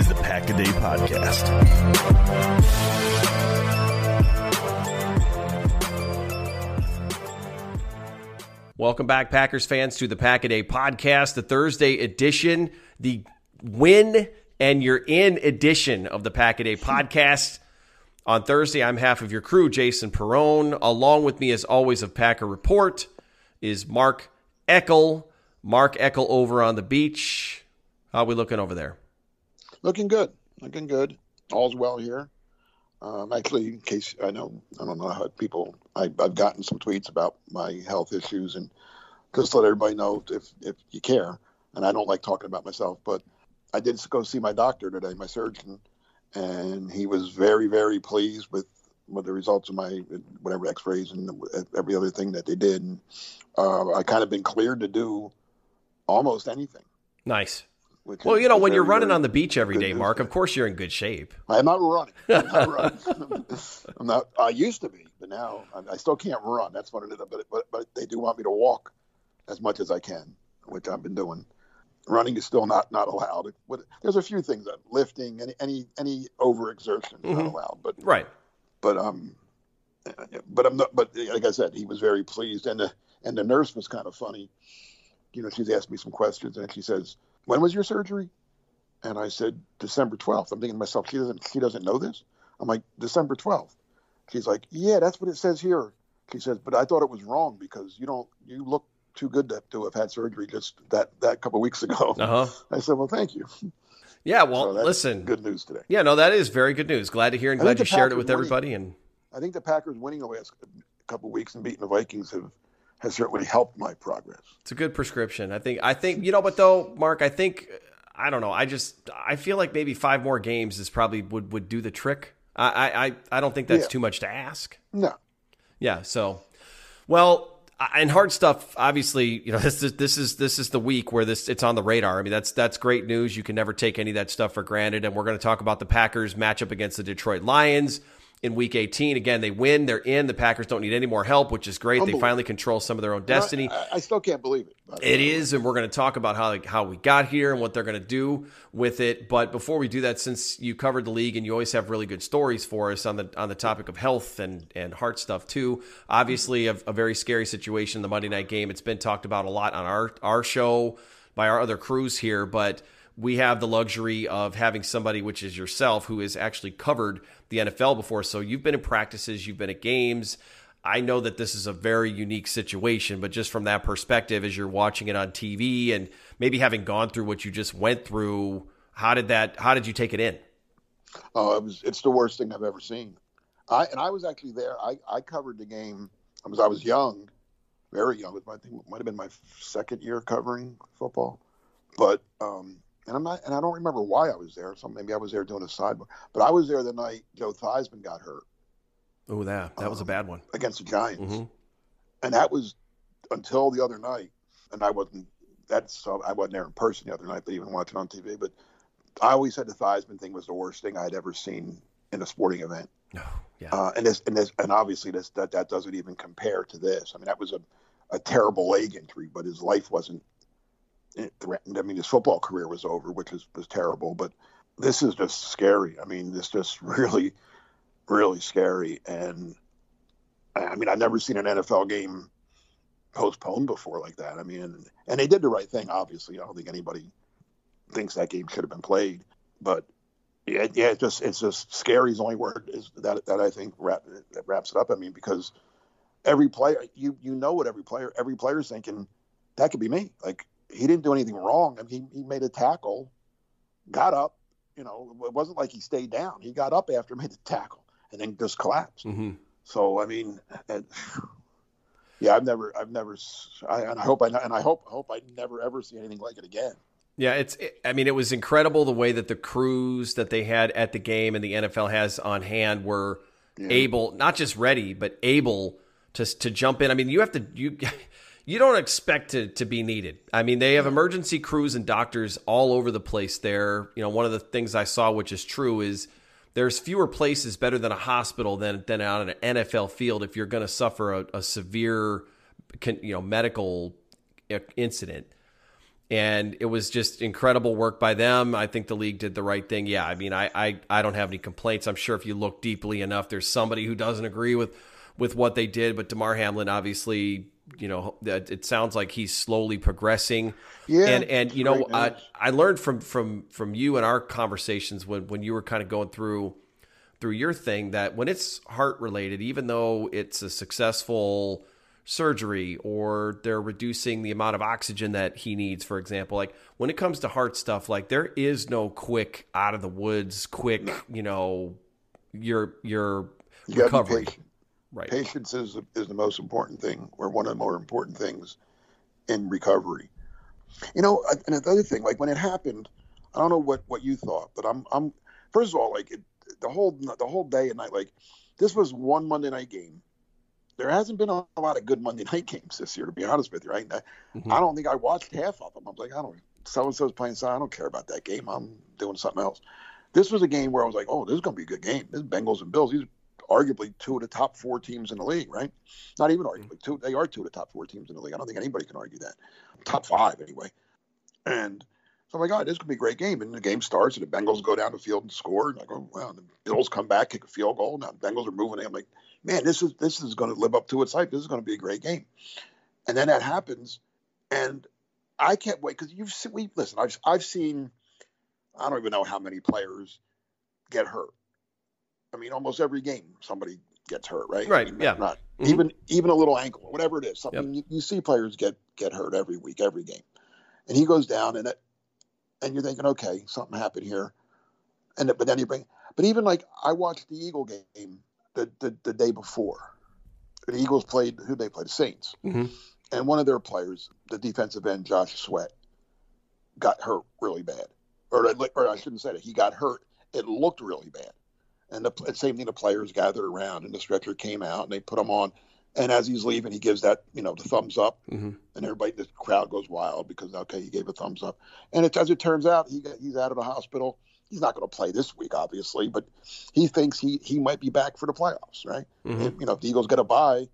Is the Pack a Day Podcast. Welcome back, Packers fans, to the Pack a Day Podcast, the Thursday edition, the win and you're in edition of the Pack a Day Podcast. On Thursday, I'm half of your crew, Jason Perrone. Along with me, as always, of Packer Report is Mark Eckel. Mark Eckel over on the beach. How are we looking over there? Looking good. Looking good. All's well here. Um, actually, in case I know, I don't know how people. I, I've gotten some tweets about my health issues, and just let everybody know if if you care. And I don't like talking about myself, but I did go see my doctor today, my surgeon, and he was very very pleased with with the results of my whatever X-rays and every other thing that they did. And uh, I kind of been cleared to do almost anything. Nice. Well, you know, when you're running on the beach every day, Mark, of course you're in good shape. I'm not running. I'm not running. I'm not. I used to be, but now I still can't run. That's what it is. But, but but they do want me to walk as much as I can, which I've been doing. Running is still not not allowed. There's a few things lifting, any any any overexertion is mm-hmm. not allowed. But right. But um, but I'm not. But like I said, he was very pleased, and the and the nurse was kind of funny. You know, she's asked me some questions, and she says when was your surgery? And I said, December 12th. I'm thinking to myself, she doesn't, she doesn't know this. I'm like, December 12th. She's like, yeah, that's what it says here. She says, but I thought it was wrong because you don't, you look too good to, to have had surgery just that, that couple weeks ago. Uh-huh. I said, well, thank you. Yeah, well, so listen. Good news today. Yeah, no, that is very good news. Glad to hear and glad you shared it with winning, everybody. And I think the Packers winning the last couple weeks and beating the Vikings have has certainly helped my progress. It's a good prescription. I think. I think you know, but though, Mark, I think I don't know. I just I feel like maybe five more games is probably would would do the trick. I I I don't think that's yeah. too much to ask. No. Yeah. So, well, and hard stuff. Obviously, you know this is this is this is the week where this it's on the radar. I mean, that's that's great news. You can never take any of that stuff for granted. And we're going to talk about the Packers matchup against the Detroit Lions. In week 18. Again, they win, they're in. The Packers don't need any more help, which is great. They finally control some of their own destiny. I, I, still can't believe it. It uh, is, and we're going to talk about how how we got here and what they're going to do with it. But before we do that, since you covered the league and you always have really good stories for us on the on the topic of health and and heart stuff too, obviously a, a very scary situation the Monday night game. It's been talked about a lot on our our show by our other crews here, but we have the luxury of having somebody, which is yourself, who has actually covered the NFL before. So you've been in practices, you've been at games. I know that this is a very unique situation, but just from that perspective, as you're watching it on TV and maybe having gone through what you just went through, how did that? How did you take it in? Oh, it was. It's the worst thing I've ever seen. I and I was actually there. I, I covered the game. I was I was young, very young. I think it might have been my second year covering football, but um, and I'm not, and I don't remember why I was there. So maybe I was there doing a sidebar, but I was there the night Joe Theismann got hurt. Oh, that that was um, a bad one against the Giants, mm-hmm. and that was until the other night. And I wasn't. That's I wasn't there in person the other night, but even watching on TV. But I always said the Theismann thing was the worst thing I'd ever seen in a sporting event. No, yeah. Uh, and this and this and obviously this that that doesn't even compare to this. I mean, that was a a terrible leg injury, but his life wasn't threatened. I mean, his football career was over, which was, was terrible. But this is just scary. I mean, this just really, really scary. And I mean, I've never seen an NFL game postponed before like that. I mean, and, and they did the right thing. Obviously, I don't think anybody thinks that game should have been played. But yeah, yeah, it's just it's just scary is the only word is that that I think wrap, that wraps it up. I mean, because every player, you you know what every player every player's thinking that could be me. Like he didn't do anything wrong. I mean, he, he made a tackle, got up. You know, it wasn't like he stayed down. He got up after he made the tackle and then just collapsed. Mm-hmm. So I mean, and, yeah, I've never, I've never, I, and I hope I, and I hope, hope I never ever see anything like it again. Yeah, it's. I mean, it was incredible the way that the crews that they had at the game and the NFL has on hand were yeah. able, not just ready, but able to to jump in. I mean, you have to you you don't expect to, to be needed. I mean, they have emergency crews and doctors all over the place there. You know, one of the things I saw, which is true, is there's fewer places better than a hospital than, than out on an NFL field if you're going to suffer a, a severe, you know, medical incident. And it was just incredible work by them. I think the league did the right thing. Yeah, I mean, I, I, I don't have any complaints. I'm sure if you look deeply enough, there's somebody who doesn't agree with with what they did. But Damar Hamlin obviously you know, it sounds like he's slowly progressing. Yeah, and and you know, I, uh, I learned from from from you and our conversations when when you were kind of going through through your thing that when it's heart related, even though it's a successful surgery or they're reducing the amount of oxygen that he needs, for example, like when it comes to heart stuff, like there is no quick out of the woods, quick, you know, your your you recovery. Right. Patience is is the most important thing, or one of the more important things in recovery. You know, and another thing, like when it happened, I don't know what what you thought, but I'm I'm first of all like it, the whole the whole day and night like this was one Monday night game. There hasn't been a, a lot of good Monday night games this year, to be honest with you. Right? I, mm-hmm. I don't think I watched half of them. I'm like, I don't. So and so's playing, so I don't care about that game. I'm doing something else. This was a game where I was like, oh, this is going to be a good game. This is Bengals and Bills. These arguably two of the top four teams in the league, right? Not even mm-hmm. arguably two. They are two of the top four teams in the league. I don't think anybody can argue that. Top five anyway. And so I'm like, oh, this could be a great game. And the game starts, and the Bengals go down the field and score. And I go, well, the Bills come back, kick a field goal. Now the Bengals are moving. I'm like, man, this is this is going to live up to its hype. This is going to be a great game. And then that happens, and I can't wait because you've seen, we listen. I've I've seen, I don't even know how many players get hurt I mean, almost every game somebody gets hurt, right? Right. I mean, yeah. Not, mm-hmm. Even even a little ankle, whatever it is. Something yep. you, you, see players get get hurt every week, every game, and he goes down, and it, and you're thinking, okay, something happened here, and but then you bring, but even like I watched the Eagle game the the, the day before, the Eagles played who they played the Saints, mm-hmm. and one of their players, the defensive end Josh Sweat, got hurt really bad, or or I shouldn't say that he got hurt. It looked really bad and the same thing, the players gathered around, and the stretcher came out, and they put him on. And as he's leaving, he gives that, you know, the thumbs up, mm-hmm. and everybody, the crowd goes wild because okay, he gave a thumbs up. And it, as it turns out, he got, he's out of the hospital. he's not going to play this week, obviously, but he thinks he he might be back for the playoffs, right? Mm-hmm. If, you know, if the Eagles get a bye,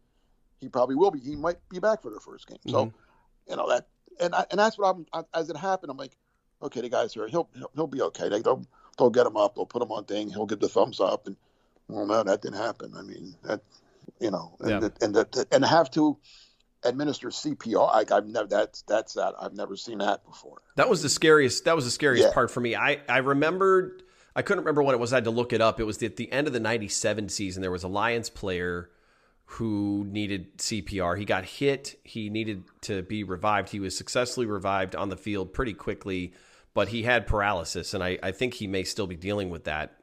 he probably will be. He might be back for their first game. So, Mm-hmm. you know that, and I, and that's what I'm. I, as it happened, I'm like, okay, the guy's here. He'll he'll, he'll be okay. They, they'll they'll get him up. They'll put him on thing. He'll give the thumbs up. And well, no, that didn't happen. I mean, that you know, and Yeah. that, and that, and have to administer CPR. Like I've never that's that's that I've never seen that before. That was the scariest. That was the scariest Yeah. part for me. I I remembered. I couldn't remember when it was. I had to look it up. It was at the end of the '97 season. There was a Lions player who needed CPR. He got hit. He needed to be revived. He was successfully revived on the field pretty quickly, but he had paralysis, and I, I think he may still be dealing with that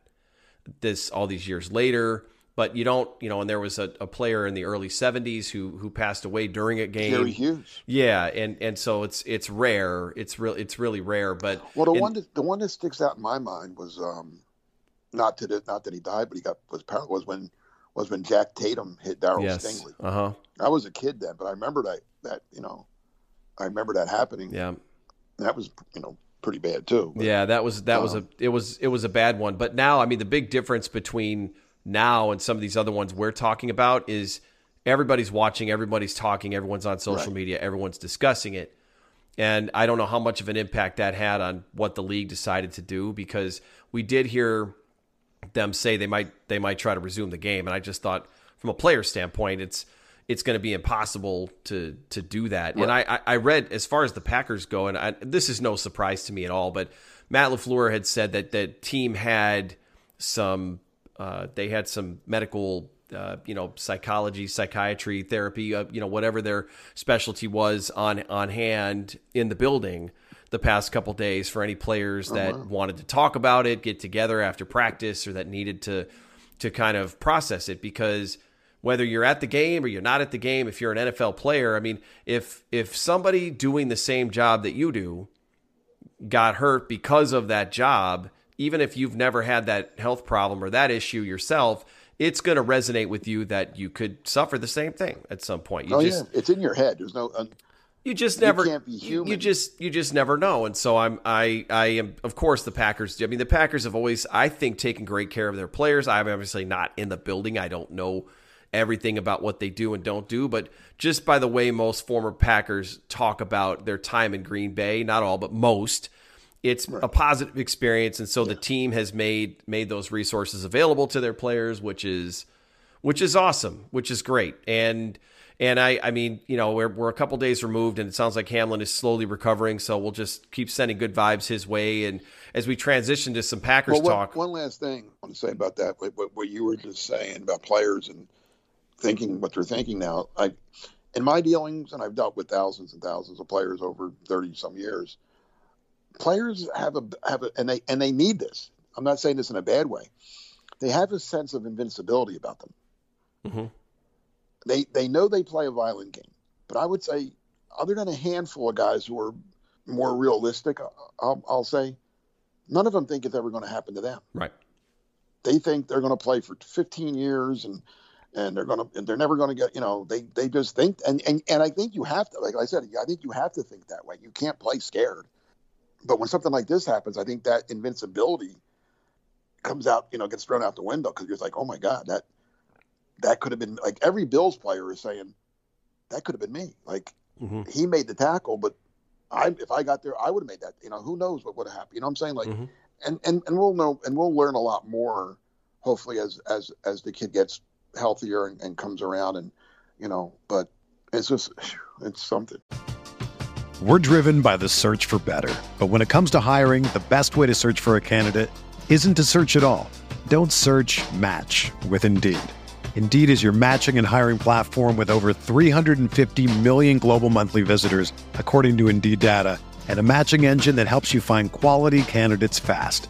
this all these years later. But you don't, you know, and there was a, a player in the early '70s who who passed away during a game. Gary Hughes. Yeah, and and so it's it's rare. It's real. It's really rare. But Well, the in- one that the one that sticks out in my mind was um, not that it, not that he died, but he got was par- was when was when Jack Tatum hit Darryl yes, Stingley. uh huh, I was a kid then, but I remember that that you know, I remember that happening. yeah, That was you know pretty bad too. But, yeah. That was that was a Um, it was it was a bad one. But now, I mean, the big difference between now and some of these other ones we're talking about is everybody's watching, everybody's talking, everyone's on social Right. media, everyone's discussing it. And I don't know how much of an impact that had on what the league decided to do because we did hear them say they might they might try to resume the game, and I just thought from a player standpoint, it's it's going to be impossible to to do that. And I, I read as far as the Packers go, and I, this is no surprise to me at all, but Matt Lafleur had said that the team had some uh, they had some medical. Uh, you know, psychology, psychiatry, therapy, uh, you know, whatever their specialty was on on hand in the building the past couple days for any players that wanted to talk about it, get together after practice, or that needed to to kind of process it. Because whether you're at the game or you're not at the game, if you're an NFL player, I mean, if if somebody doing the same job that you do got hurt because of that job, even if you've never had that health problem or that issue yourself, it's going to resonate with you that you could suffer the same thing at some point. You oh just yeah, it's in your head. There's no. Uh, you just You never can't be human. You just you just never know. And so I'm I I am of course the Packers. I mean the Packers have always I think taken great care of their players. I'm obviously not in the building. I don't know everything about what they do and don't do, but just by the way most former Packers talk about their time in Green Bay, not all but most, it's a positive experience and so the team has made made those resources available to their players, which is which is awesome, which is great. And and I, I mean, you know, we're, we're a couple days removed, and it sounds like Hamlin is slowly recovering. So we'll just keep sending good vibes his way. And as we transition to some Packers well, one, talk, one last thing I want to say about that. What, what, what you were just saying about players and thinking what they're thinking now. I, in my dealings, and I've dealt with thousands and thousands of players over thirty some years. Players have a have a, and they and they need this. I'm not saying this in a bad way. They have a sense of invincibility about them. Mhm. They they know they play a violent game, but I would say, other than a handful of guys who are more realistic, I'll, I'll say, none of them think it's ever going to happen to them right? they think they're going to play for 15 years and and they're and they're never going to get you know they they just think and, and and I think you have to like I said I think you have to think that way you can't play scared but when something like this happens I think that invincibility comes out you know gets thrown out the window because you're like oh my god that that could have been like every Bills player is saying that could have been me like Mhm. he made the tackle but I if I got there I would have made that you know who knows what would have happened you know what I'm saying like Mhm. and, and and we'll know and we'll learn a lot more hopefully as as as the kid gets healthier and, and comes around and you know but it's just it's something We're driven by the search for better. But when it comes to hiring, the best way to search for a candidate isn't to search at all. Don't search match with Indeed. Indeed is your matching and hiring platform with over 350 million global monthly visitors, according to Indeed data, and a matching engine that helps you find quality candidates fast.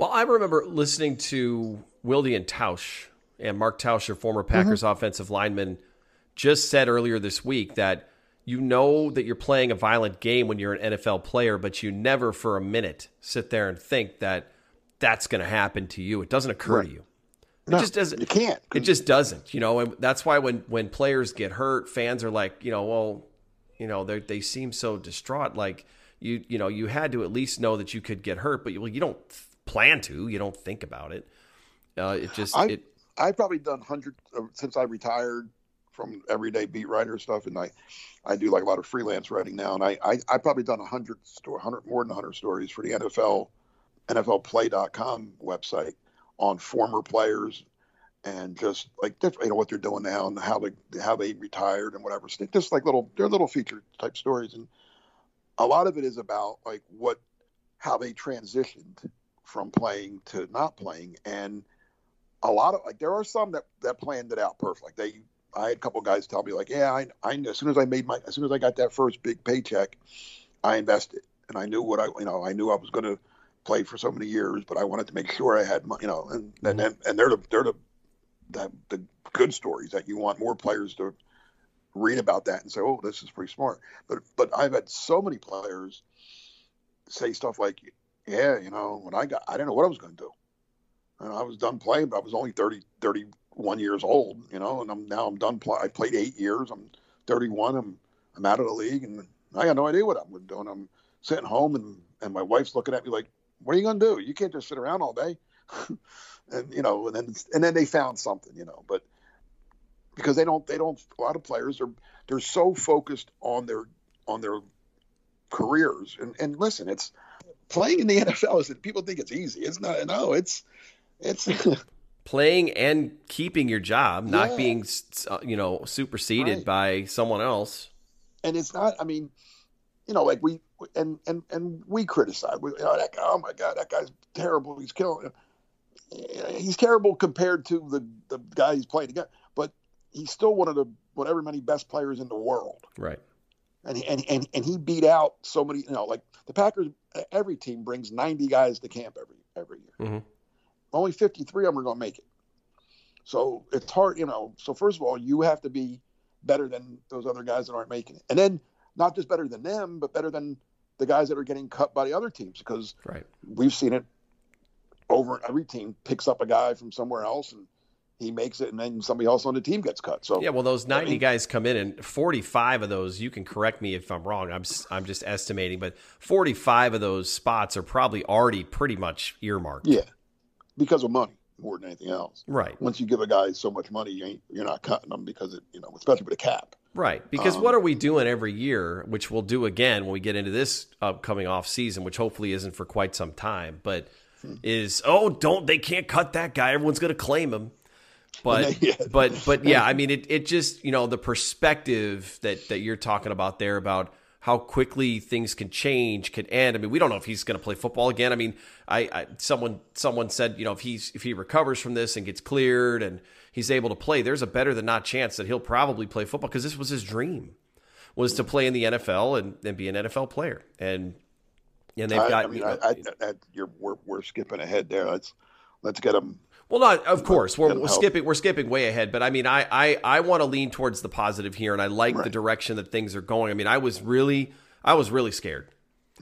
Well, I remember listening to Wilde and Tausch and Mark Tauscher, your former mm-hmm. Packers offensive lineman, just said earlier this week that you know that you're playing a violent game when you're an NFL player, but you never for a minute sit there and think that that's going to happen to you. It doesn't occur Right. to you. It No, just doesn't. you can't. It just doesn't. You know, and that's why when when players get hurt, fans are like, you know, well, you know, they they seem so distraught. Like you, you know, you had to at least know that you could get hurt, but you, well, you don't plan to. You don't think about it. Uh, it just I, it. I've probably done hundreds of, since I retired from everyday beat writer stuff, and I, I do like a lot of freelance writing now, and I, I I've probably done a hundred story, hundred more than hundred stories for the NFL, NFLPA.com website on former players, and just like different, you know what they're doing now and how they how they retired and whatever. So Just like little, they're little feature type stories, and a lot of it is about like what how they transitioned from playing to not playing and a lot of like there are some that that planned it out perfect. They, I had a couple guys tell me like, yeah, I, I as soon as I made my, as soon as I got that first big paycheck, I invested, and I knew what I, you know, I knew I was going to play for so many years, but I wanted to make sure I had, my, you know, and and mm-hmm. then and they're the they're the, the the good stories that you want more players to read about that and say, oh, this is pretty smart. But but I've had so many players say stuff like, yeah, you know, when I got, I didn't know what I was going to do and I was done playing, but I was only 30, 31 years old, you know, and I'm now I'm done. Play, I played eight years. I'm 31. I'm I'm out of the league, and I got no idea what I'm doing. I'm sitting home, and and my wife's looking at me like, "What are you gonna do? You can't just sit around all day." and you know, and then and then they found something, you know, but because they don't they don't a lot of players are they're so focused on their on their careers and and listen, it's playing in the NFL is that people think it's easy. It's not. No, it's it's playing and keeping your job, not Yeah. being uh, you know superseded Right. by someone else. and it's not. I mean, you know, like we and and and we criticize. We, you know, that guy, oh my God, that guy's terrible. He's killing. He's terrible compared to the the guy he's playing against, but he's still one of the whatever many best players in the world. Right. And he, and and and he beat out so many. You know, like the Packers. Every team brings ninety guys to camp every every year. Mhm. Only fifty three of them are going to make it. So it's hard, you know. So first of all, you have to be better than those other guys that aren't making it, and then not just better than them, but better than the guys that are getting cut by the other teams because Right. we've seen it over. Every team picks up a guy from somewhere else and he makes it, and then somebody else on the team gets cut. So Yeah, well, those 90 mean- guys come in, and 45 of those, you can correct me if I'm wrong. I'm, I'm just estimating, but 45 of those spots are probably already pretty much earmarked. yeah, because of money more than anything else. Right, Once you give a guy so much money, you ain't, you're not cutting them because it, you know, especially with a cap. right. Because Um, what are we doing every year, which we'll do again when we get into this upcoming off season, which hopefully isn't for quite some time, but Hmm. is, oh, don't, they can't cut that guy. Everyone's going to claim him. But, Yeah. but, but yeah, I mean, it, it just, you know, the perspective that, that you're talking about there about how quickly things can change, can end. I mean, we don't know if he's going to play football again. I mean, I, I someone someone said, you know, if he's if he recovers from this and gets cleared and he's able to play, there's a better than not chance that he'll probably play football because this was his dream was to play in the NFL and, and be an NFL player. And and they've I, got I mean, you know, I, I, I, you're, we're, we're skipping ahead there. Let's let's get them. Well, not of course we're, we're skipping we're skipping way ahead, but I mean I I, I want to lean towards the positive here, and I like the direction that things are going. I mean I was really I was really scared.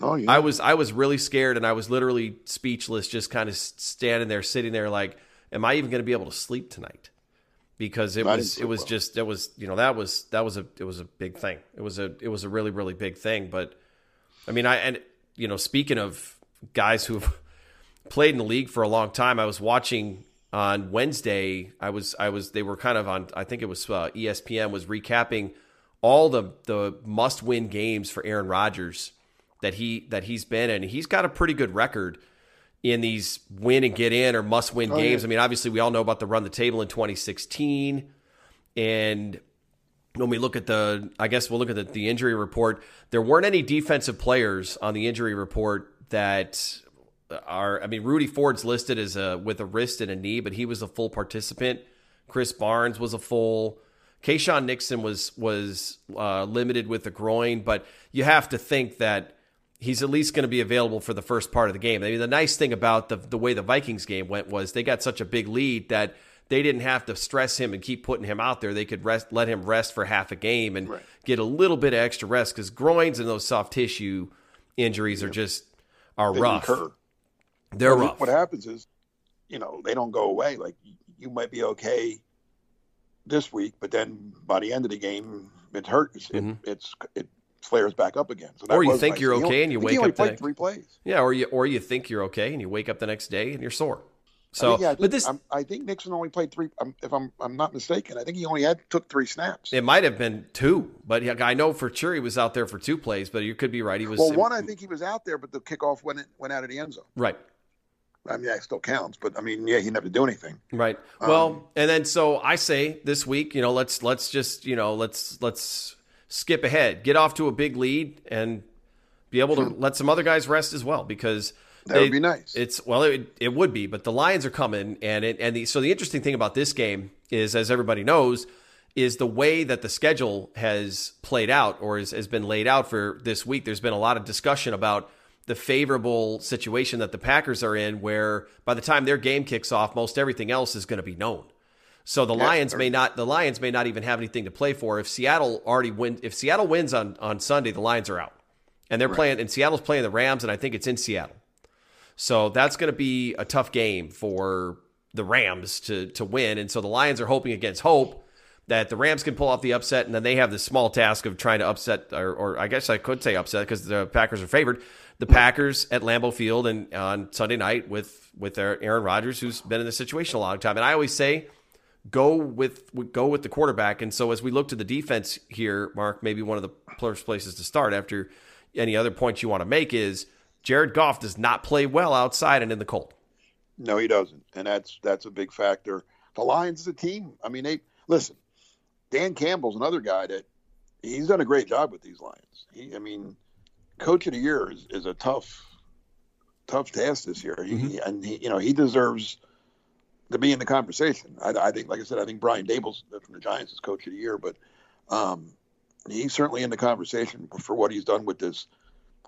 Oh yeah, I was I was really scared, and I was literally speechless, just kind of standing there, sitting there, like, am I even going to be able to sleep tonight? because it I was it was well. just that was you know that was that was a it was a big thing. It was a it was a really really big thing. But I mean I and you know speaking of guys who've played in the league for a long time, I was watching on Wednesday. I was I was they were kind of on I think it was uh, ESPN was recapping all the the must win games for Aaron Rodgers that he that he's been in. He's got a pretty good record in these win and get in or must win games. I mean, obviously we all know about the run the table in 2016 and when we look at the I guess we'll look at the, the injury report, there weren't any defensive players on the injury report that are I mean Rudy Ford's listed as a with a wrist and a knee, but he was a full participant. Krys Barnes was a full. Keisean Nixon was was uh, limited with the groin, but you have to think that he's at least going to be available for the first part of the game. I mean, the nice thing about the the way the Vikings game went was they got such a big lead that they didn't have to stress him and keep putting him out there. They could rest, let him rest for half a game and Right. get a little bit of extra rest because groins and those soft tissue injuries are just are They rough. recur. They're What- rough. What happens is, you know, they don't go away. Like you might be okay this week, but then by the end of the game, it hurts. It, it's it flares back up again. So that Mm-hmm. Or you think nice. you're okay and you wake up the next- three plays. Yeah, or you or you think you're okay and you wake up the next day and you're sore. I So, yeah, I think, but this I'm, I think Nixon only played three. um, If I'm I'm not mistaken, I think he only had took three snaps. it might have been two, but yeah, I know for sure he was out there for two plays. But you could be right. He was well, one I think he was out there, but the kickoff went went out of the end zone. right. I mean, that still counts, but I mean, yeah, he didn't have to do anything. Right. Um, Well, and then so I say this week, you know, let's let's just you know let's let's skip ahead, get off to a big lead, and be able to let some other guys rest as well because. That would be nice. It's well, it, it would be, but the Lions are coming, and it, and the so the interesting thing about this game is, as everybody knows, is the way that the schedule has played out or has, has been laid out for this week. There's been a lot of discussion about the favorable situation that the Packers are in, where by the time their game kicks off, most everything else is going to be known. So the Lions may not the Lions may not even have anything to play for. If Seattle already win, if Seattle wins on on Sunday, the Lions are out, and they're playing. And Seattle's playing the Rams, and I think it's in Seattle. So that's going to be a tough game for the Rams to to win. And so the Lions are hoping against hope that the Rams can pull off the upset, and then they have the small task of trying to upset, or, or I guess I could say upset because the Packers are favored. The Packers at Lambeau Field and on Sunday night with with their Aaron Rodgers, who's been in this situation a long time. And I always say, go with go with the quarterback. And so as we look to the defense here, Mark, maybe one of the first places to start after any other points you want to make is Jared Goff does not play well outside and in the cold. No, he doesn't, and that's that's a big factor. The Lions is a team. I mean, they listen. Dan Campbell's another guy that he's done a great job with these Lions. He, I mean, coach of the year is, is a tough, tough task this year. He, and he, you know, he deserves to be in the conversation. I, I think, like I said, I think Brian Daboll's from the Giants is coach of the year, but um, he's certainly in the conversation for what he's done with this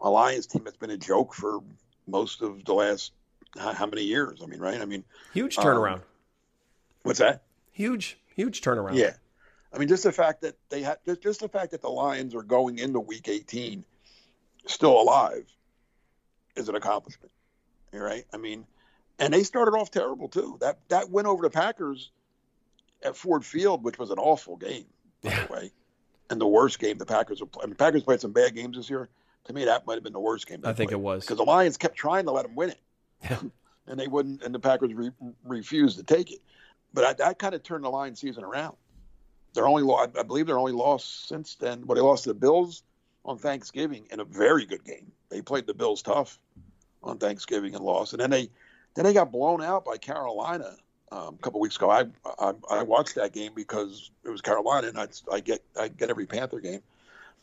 Lions team that's been a joke for most of the last how how many years? I mean, right? I mean, Huge Um, turnaround. what's that? huge, huge turnaround. Yeah. I mean, just the fact that they had, just, just the fact that the Lions are going into Week 18 still alive is an accomplishment. right? I mean, and they started off terrible too. That that win over the Packers at Ford Field, which was an awful game, by Yeah. the way, and the worst game the Packers have played. I mean, Packers played some bad games this year. To me, that might have been the worst game. I think it was. because the Lions kept trying to let them win it, and they wouldn't, and the Packers re- refused to take it. But I, that kind of turned the Lions season around. They're only, I believe, they're only lost since then. Well, they lost to the Bills on Thanksgiving in a very good game. They played the Bills tough on Thanksgiving and lost, and then they, then they got blown out by Carolina um, a couple weeks ago. I, I I watched that game because it was Carolina, and I, I get I get every Panther game,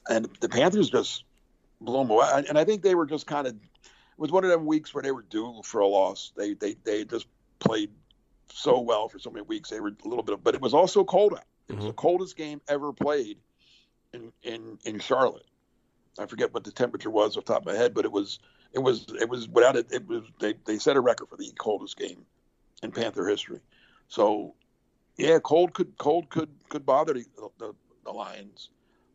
and the Panthers just blew them away. And I think they were just kind of it was one of them weeks where they were due for a loss. They they they just played so well for so many weeks. They were a little bit, of, but it was also cold out. It was the coldest game ever played in in in Charlotte. I forget what the temperature was off the top of my head, but it was it was it was without it. It was they they set a record for the coldest game in Panther history. So yeah, cold could cold could could bother the the, the Lions.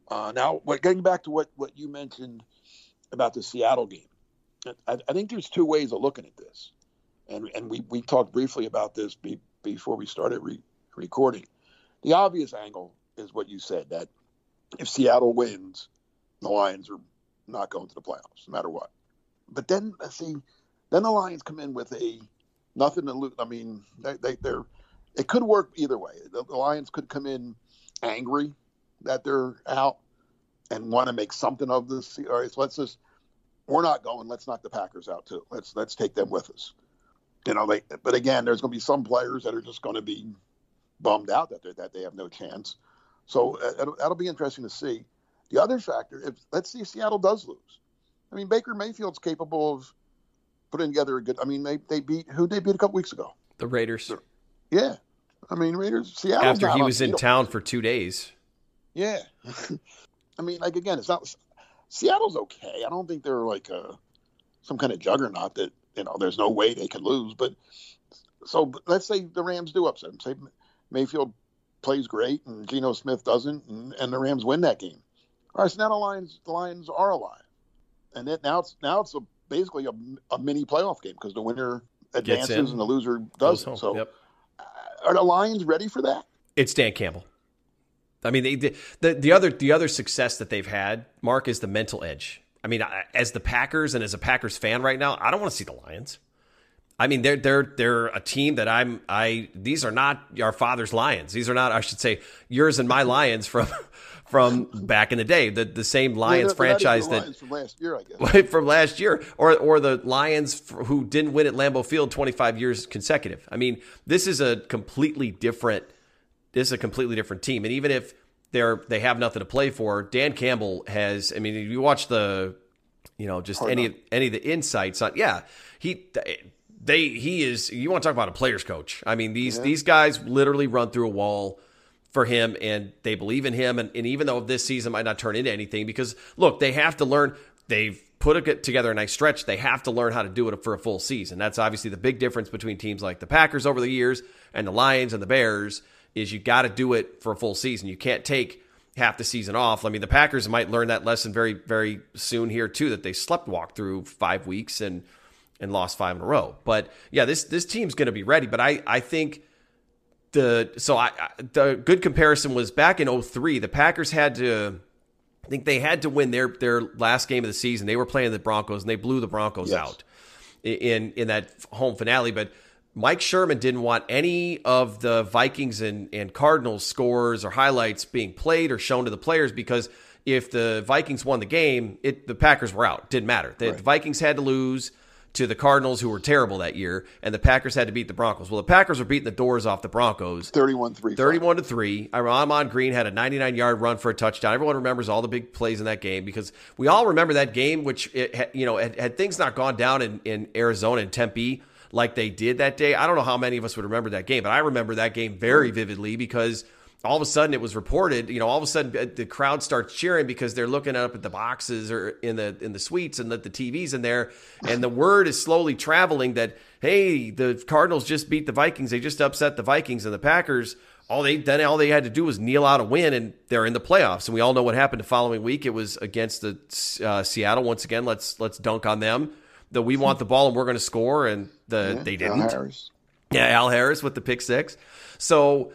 Uh, now, what, getting back to what what you mentioned about the Seattle game, I, I think there's two ways of looking at this, and and we we talked briefly about this be, before we started re, recording. the obvious angle is what you said that if Seattle wins, the Lions are not going to the playoffs, no matter what. But then, see, then the Lions come in with a nothing to lose. I mean, they, they, they're it could work either way. The, the Lions could come in angry that they're out and want to make something of this. All right, so let's just we're not going. Let's knock the Packers out too. Let's let's take them with us. You know, they. But again, there's going to be some players that are just going to be bummed out that they that they have no chance. So uh, that'll, that'll be interesting to see. The other factor, if let's see, if Seattle does lose. I mean, Baker Mayfield's capable of putting together a good. I mean, they they beat who they beat a couple weeks ago. The Raiders. Yeah, I mean Raiders. Seattle after he was in town for two days. Yeah, I mean, like again, it's not Seattle's okay. I don't think they're like a some kind of juggernaut that you know there's no way they could lose. But so but let's say the Rams do upset them. Say Mayfield plays great and Geno Smith doesn't, and, and the Rams win that game. All right, so now the Lions the Lions are alive, and it, now it's now it's a, basically a, a mini playoff game because the winner advances and the loser doesn't. So, yep. uh, are the Lions ready for that? It's Dan Campbell. I mean, the, the the other the other success that they've had, Mark, is the mental edge. I mean, as the Packers and as a Packers fan right now, I don't want to see the Lions. I mean, they're they're they're a team that I'm I. These are not our father's Lions. These are not, I should say, yours and my Lions from from back in the day. The the same Lions franchise that from last year, I guess. from last year, or or the Lions who didn't win at Lambeau Field 25 years consecutive. I mean, this is a completely different this is a completely different team. And even if they're they have nothing to play for, Dan Campbell has. I mean, if you watch the, you know, just Hard any enough. any of the insights on, yeah, he they he is. You want to talk about a player's coach? I mean, these yeah. these guys literally run through a wall for him and they believe in him and, and even though this season might not turn into anything because look they have to learn they've put it together a nice stretch they have to learn how to do it for a full season that's obviously the big difference between teams like the packers over the years and the lions and the bears is you got to do it for a full season. You can't take half the season off. I mean, the Packers might learn that lesson very, very soon here too. That they slept walk through five weeks and and lost five in a row. But yeah, this this team's going to be ready. But I I think the so I, the good comparison was back in 03, The Packers had to. I think they had to win their their last game of the season. They were playing the Broncos and they blew the Broncos yes. out in in that home finale. But Mike Sherman didn't want any of the Vikings and, and Cardinals scores or highlights being played or shown to the players because if the Vikings won the game, it the Packers were out. Didn't matter. The, right. the Vikings had to lose to the Cardinals, who were terrible that year, and the Packers had to beat the Broncos. Well, the Packers were beating the doors off the Broncos. 31 3. 31 to 3. Ahman Green had a 99 yard run for a touchdown. Everyone remembers all the big plays in that game because we all remember that game, which, it, you know, had, had things not gone down in, in Arizona and Tempe like they did that day. I don't know how many of us would remember that game, but I remember that game very vividly because all of a sudden it was reported, you know, all of a sudden uh, the crowd starts cheering because they're looking up at the boxes or in the in the suites and that the TV's in there and the word is slowly traveling that hey, the Cardinals just beat the Vikings. They just upset the Vikings and the Packers all they then all they had to do was kneel out a win and they're in the playoffs and we all know what happened the following week it was against the uh, Seattle once again let's let's dunk on them that we want the ball and we're going to score, and the yeah, they didn't. Al Harris. Yeah, Al Harris with the pick six. So,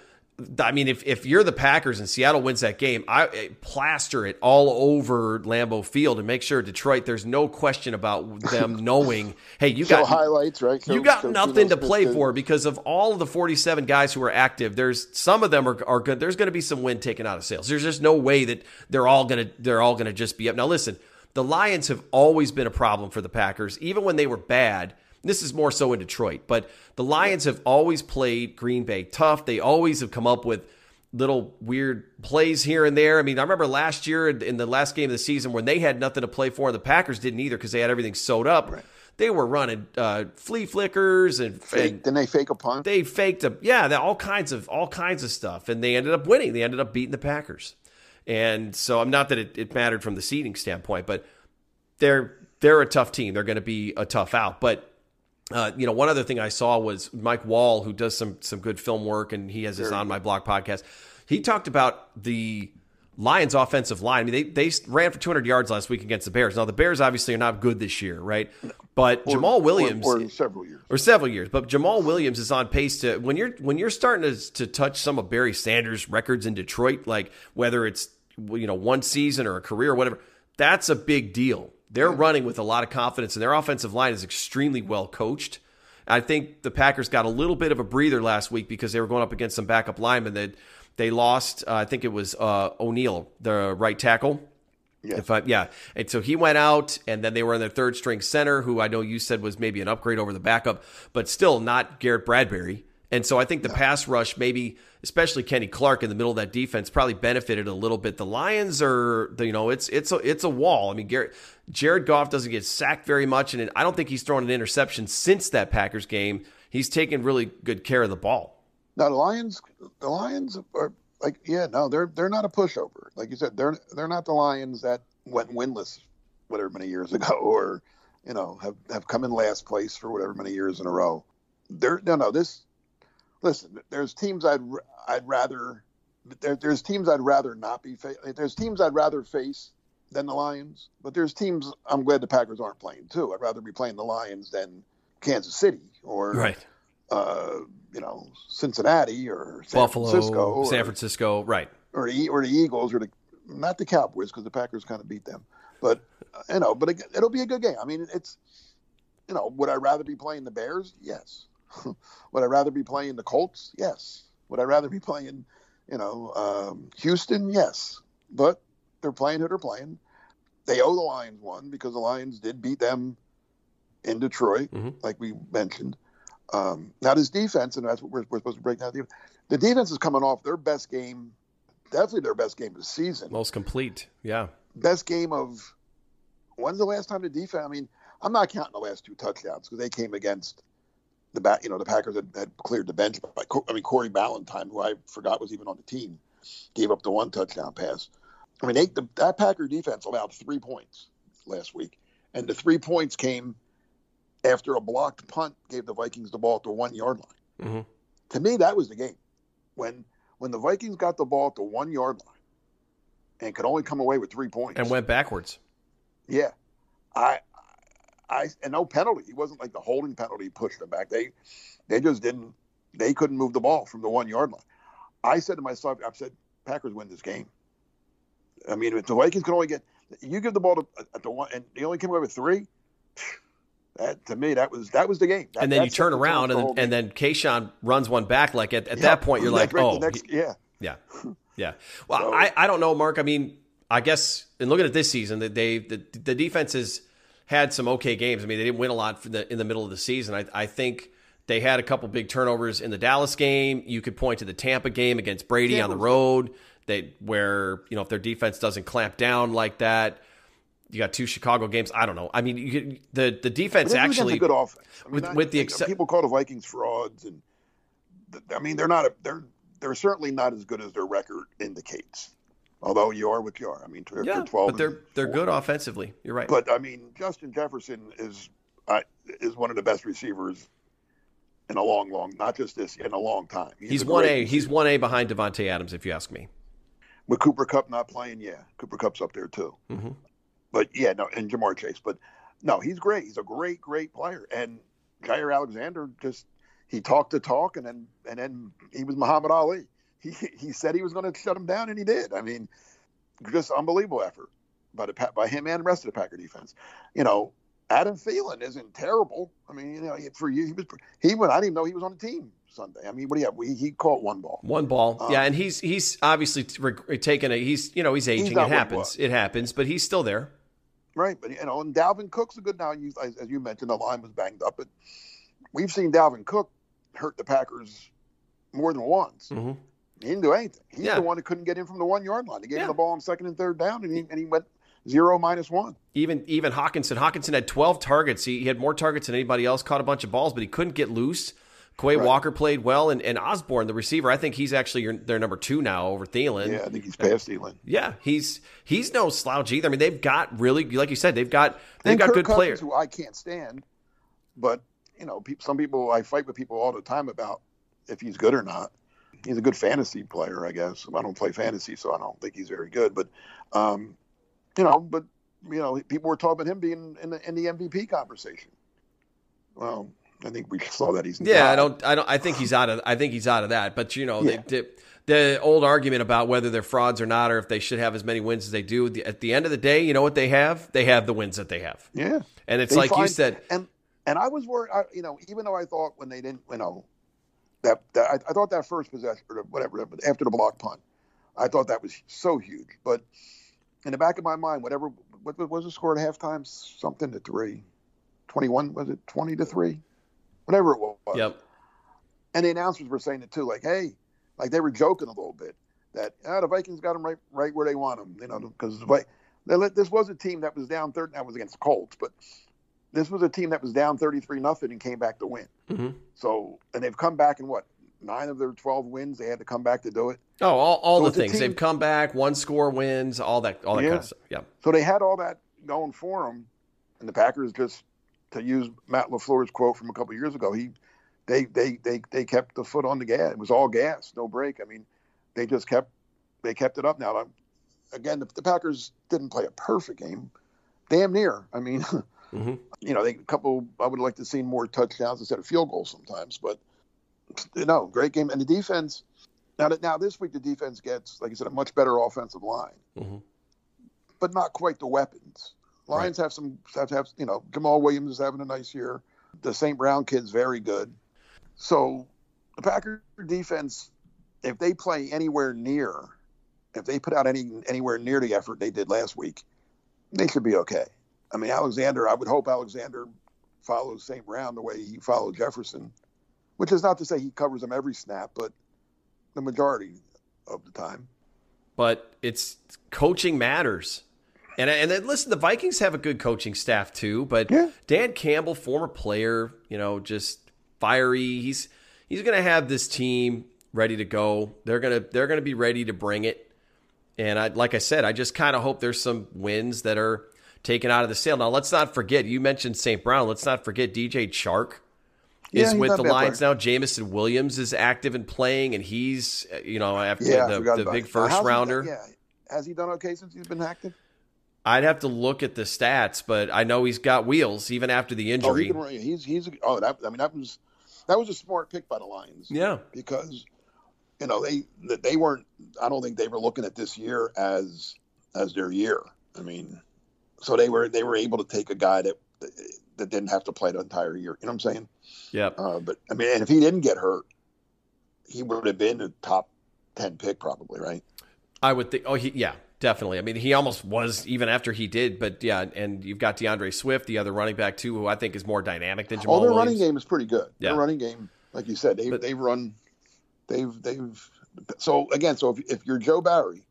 I mean, if if you're the Packers and Seattle wins that game, I eh, plaster it all over Lambeau Field and make sure Detroit. There's no question about them knowing, hey, you got highlights, right? you got nothing to play for because of all of the 47 guys who are active. There's some of them are, are good. There's going to be some wind taken out of sails. There's just no way that they're all going to they're all going to just be up. Now, listen the Lions have always been a problem for the Packers, even when they were bad. This is more so in Detroit, but the Lions have always played Green Bay tough. They always have come up with little weird plays here and there. I mean, I remember last year in the last game of the season when they had nothing to play for, and the Packers didn't either because they had everything sewed up. Right. They were running uh, flea flickers and, Fake, and then they fake a punt. They faked a yeah, all kinds of all kinds of stuff, and they ended up winning. They ended up beating the Packers. And so I'm not that it, it mattered from the seeding standpoint, but they're they're a tough team. They're going to be a tough out. But uh, you know, one other thing I saw was Mike Wall, who does some some good film work, and he has this on my block podcast. He talked about the Lions offensive line. I mean, they, they ran for 200 yards last week against the Bears. Now, the Bears obviously are not good this year, right? But Or- Jamaal Williams. or, or several years. or several years. But Jamaal Williams is on pace to when you're when you're starting to to touch some of Barry Sanders' records in Detroit, like whether it's you know one season or a career or whatever. That's a big deal. They're running with a lot of confidence, and their offensive line is extremely well coached. I think the Packers got a little bit of a breather last week because they were going up against some backup linemen that they lost. Uh, I think it was uh, O'Neill, the right tackle. Yeah. If I, yeah. And so he went out, and then they were in their third string center, who I know you said was maybe an upgrade over the backup, but still not Garrett Bradbury. And so I think the pass rush, maybe especially Kenny Clark in the middle of that defense, probably benefited a little bit. The Lions are, you know, it's it's a it's a wall. I mean, Garrett, Jared Goff doesn't get sacked very much, and I don't think he's thrown an interception since that Packers game. He's taken really good care of the ball. Now the Lions, the Lions are like, yeah, no, they're they're not a pushover. Like you said, they're they're not the Lions that went winless, whatever many years ago, or you know have have come in last place for whatever many years in a row. They're no, no. This, listen, there's teams I'd I'd rather there, there's teams I'd rather not be fa- there's teams I'd rather face than the Lions, but there's teams I'm glad the Packers aren't playing too. I'd rather be playing the Lions than Kansas City or uh, you know, Cincinnati or San Buffalo, Francisco, or, San Francisco, right? or the or the Eagles or the not the Cowboys because the Packers kind of beat them, but uh, you know, but it, it'll be a good game. I mean, it's you know, would I rather be playing the Bears? Yes. would I rather be playing the Colts? Yes. Would I rather be playing, you know, um, Houston? Yes. But they're playing who they're playing. They owe the Lions one because the Lions did beat them in Detroit, Mhm. like we mentioned. Um, now this defense, and that's what we're, we're supposed to break down. The, the defense is coming off their best game, definitely their best game of the season. Most complete, yeah. Best game of when's the last time the defense? I mean, I'm not counting the last two touchdowns because they came against the back. You know, the Packers had, had cleared the bench. By, I mean, Corey Ballentine, who I forgot was even on the team, gave up the one touchdown pass. I mean, they, the, that Packer defense allowed three points last week, and the three points came after a blocked punt gave the Vikings the ball at the one yard line. Mhm. To me, that was the game when when the Vikings got the ball at the one yard line and could only come away with three points And went backwards. yeah, I, I, and no penalty. It wasn't like the holding penalty pushed them back. They, they just didn't. They couldn't move the ball from the one yard line. I said to myself, I've said Packers win this game. I mean, if the Vikings can only get, you give the ball to at the one, and they only came away with three. That to me, that was that was the game. That- and then you turn around the and, and then Keisean runs one back. Like at, at Yeah, that point, you're like, right, oh, next- yeah. yeah, yeah. Well, So- I, I don't know, Mark. I mean, I guess in looking at this season, that they the, the defense has had some okay games. I mean, they didn't win a lot for the, in the middle of the season. I, I think they had a couple big turnovers in the Dallas game. You could point to the Tampa game against Brady Yeah, on the road. They where you know if their defense doesn't clamp down like that. You got two Chicago games. I don't know. I mean, you, could- the the defense actually a good offense. I mean, with- I- with the like, uh, excep- people call the Vikings frauds, and I mean they're not. A, they're they're certainly not as good as their record indicates. Although you are what you are. I mean, they're, yeah, they're twelve. but they're they're good offensively. You're right. But I mean, Justin Jefferson is uh, is one of the best receivers in a long, long, not just this in a long time. He's one A. He's one A behind Davante Adams, if you ask me. with Cooper Kupp not playing. Yeah, Cooper Kupp's up there too. Mhm. But yeah, no, and Ja'Marr Chase. But no, he's great. He's a great, great player. And Jaire Alexander just he talked the talk, and then and then he was Muhammad Ali. He he said he was going to shut him down, and he did. I mean, just unbelievable effort by the by him and the rest of the Packer defense. You know, Adam Thielen isn't terrible. I mean, you know, for you, he was he went. I didn't even know he was on the team Sunday. I mean, what do you have? We, he caught one ball. One ball, Um, yeah, and he's he's obviously taken a he's you know he's aging. not it happens. It happens, but he's still there. Right, but you know, and Dalvin Cook's a good now. You, as, as you mentioned, the line was banged up, but we've seen Dalvin Cook hurt the Packers more than once. hmm He didn't do anything. He's Yeah. the one that couldn't get in from the one yard line. He gave Yeah. him the ball on second and third down, and he and he went zero minus one. Even even Hockenson. Hockenson had 12 targets. He, he had more targets than anybody else. Caught a bunch of balls, but he couldn't get loose. Quay Right. Walker played well, and, and Osborn, the receiver, I think he's actually your, their number two now over Thielen. Yeah, I think he's past Thielen. Yeah, he's he's no slouch either. I mean, they've got really, like you said, they've got they've And got Kirk good Cousins, players. who I can't stand, but you know, some people I fight with people all the time about if he's good or not. He's a good fantasy player, I guess. I don't play fantasy, so I don't think he's very good. But, um, you know, but you know, people were talking about him being in the, in the MVP conversation. Well, I think we saw that he's yeah. not. I don't. I don't. I think he's out of. I think he's out of that. But you know, Yeah. they, they, the old argument about whether they're frauds or not, or if they should have as many wins as they do. the- At the end of the day, you know what they have? They have the wins that they have, Yeah, and it's They like you said. and and I was worried. I, you know, even though I thought when they didn't, you know, that, that I, I thought that first possession or whatever after the block punt, I thought that was so huge. But in the back of my mind, whatever what, what was the score at halftime? Something to three. 21 was it 20 to 3 whatever it was Yep. and the announcers were saying it too like hey like they were joking a little bit that ah, the vikings got them right right where they want them you know because this was a team that was down third that was against the colts but this was a team that was down 33 nothing and came back to win hmm so and they've come back in what nine of their 12 wins they had to come back to do it Oh, all, all So the things team- they've come back, one score wins, all that, all that Yeah. kind of stuff. Yeah. So they had all that going for them, and the Packers just, to use Matt LaFleur's quote from a couple of years ago, he, they, they, they, they kept the foot on the gas. It was all gas, no brake. I mean, they just kept, they kept it up. Now, again, the, the Packers didn't play a perfect game, damn near. I mean, hmm you know, they a couple. I would like to see more touchdowns instead of field goals sometimes, but you know, great game. And the defense. Now, that- now this week the defense gets, like I said, a much better offensive line hmm but not quite the weapons. Lions have some have, have you know Jamaal Williams is having a nice year. The St. Brown kid's very good. So the Packer defense, if they play anywhere near, if they put out any anywhere near the effort they did last week, they should be okay. I mean Alexander, I would hope Alexander follows St. Brown the way he followed Jefferson, which is not to say he covers them every snap, but the majority of the time. But it's coaching matters. And, and then listen, the Vikings have a good coaching staff too. But Yeah. Dan Campbell, former player, you know, just fiery. He's he's going to have this team ready to go. They're gonna they're gonna be ready to bring it. And I, like I said, I just kind of hope there's some wins that are taken out of the sail. Now, let's not forget. You mentioned St. Brown. Let's not forget DJ Chark is he's with the Lions player. now. Jameson Williams is active and playing, and he's uh, you know after Yeah, the, the big first he done- rounder. yeah, has he done okay since he's been active? I'd have to look at the stats, but I know he's got wheels even after the Oh, injury. he can. He's he's oh that I mean that was that was a smart pick by the Lions. yeah, because you know they they weren't. I don't think they were looking at this year as as their year. I mean, so they were they were able to take a guy that that didn't have to play the entire year. You know what I'm saying? Yeah. Uh, but I mean, and if he didn't get hurt, he would have been a top ten pick probably, right? I would think. Oh, he, yeah, definitely. I mean, he almost was even after he did. But yeah, and you've got D'Andre Swift, the other running back too, who I think is more dynamic than Jamaal Oh, their Williams. running game is pretty good. Yeah. Their running game, like you said, they But- they've run, they've they've. So again, so if, if you're Joe Barry,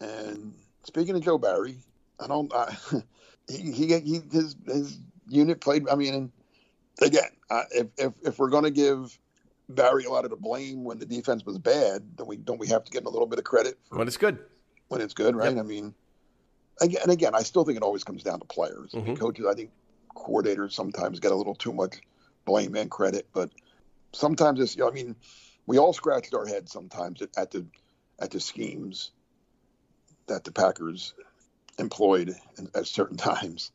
and speaking of Joe Barry, I don't. I, he, he he his his unit played. I mean, again, I, if if if we're going to give Barry a lot of the blame when the defense was bad, then we don't we have to get him a little bit of credit for When it's good. when it's good, right? Yep. I mean, again, and again, I still think it always comes down to players. Mhm. coaches, I think coordinators sometimes get a little too much blame and credit, but sometimes it's. You know, I mean, we all scratched our heads sometimes at, at the at the schemes that the Packers employed in, at certain times.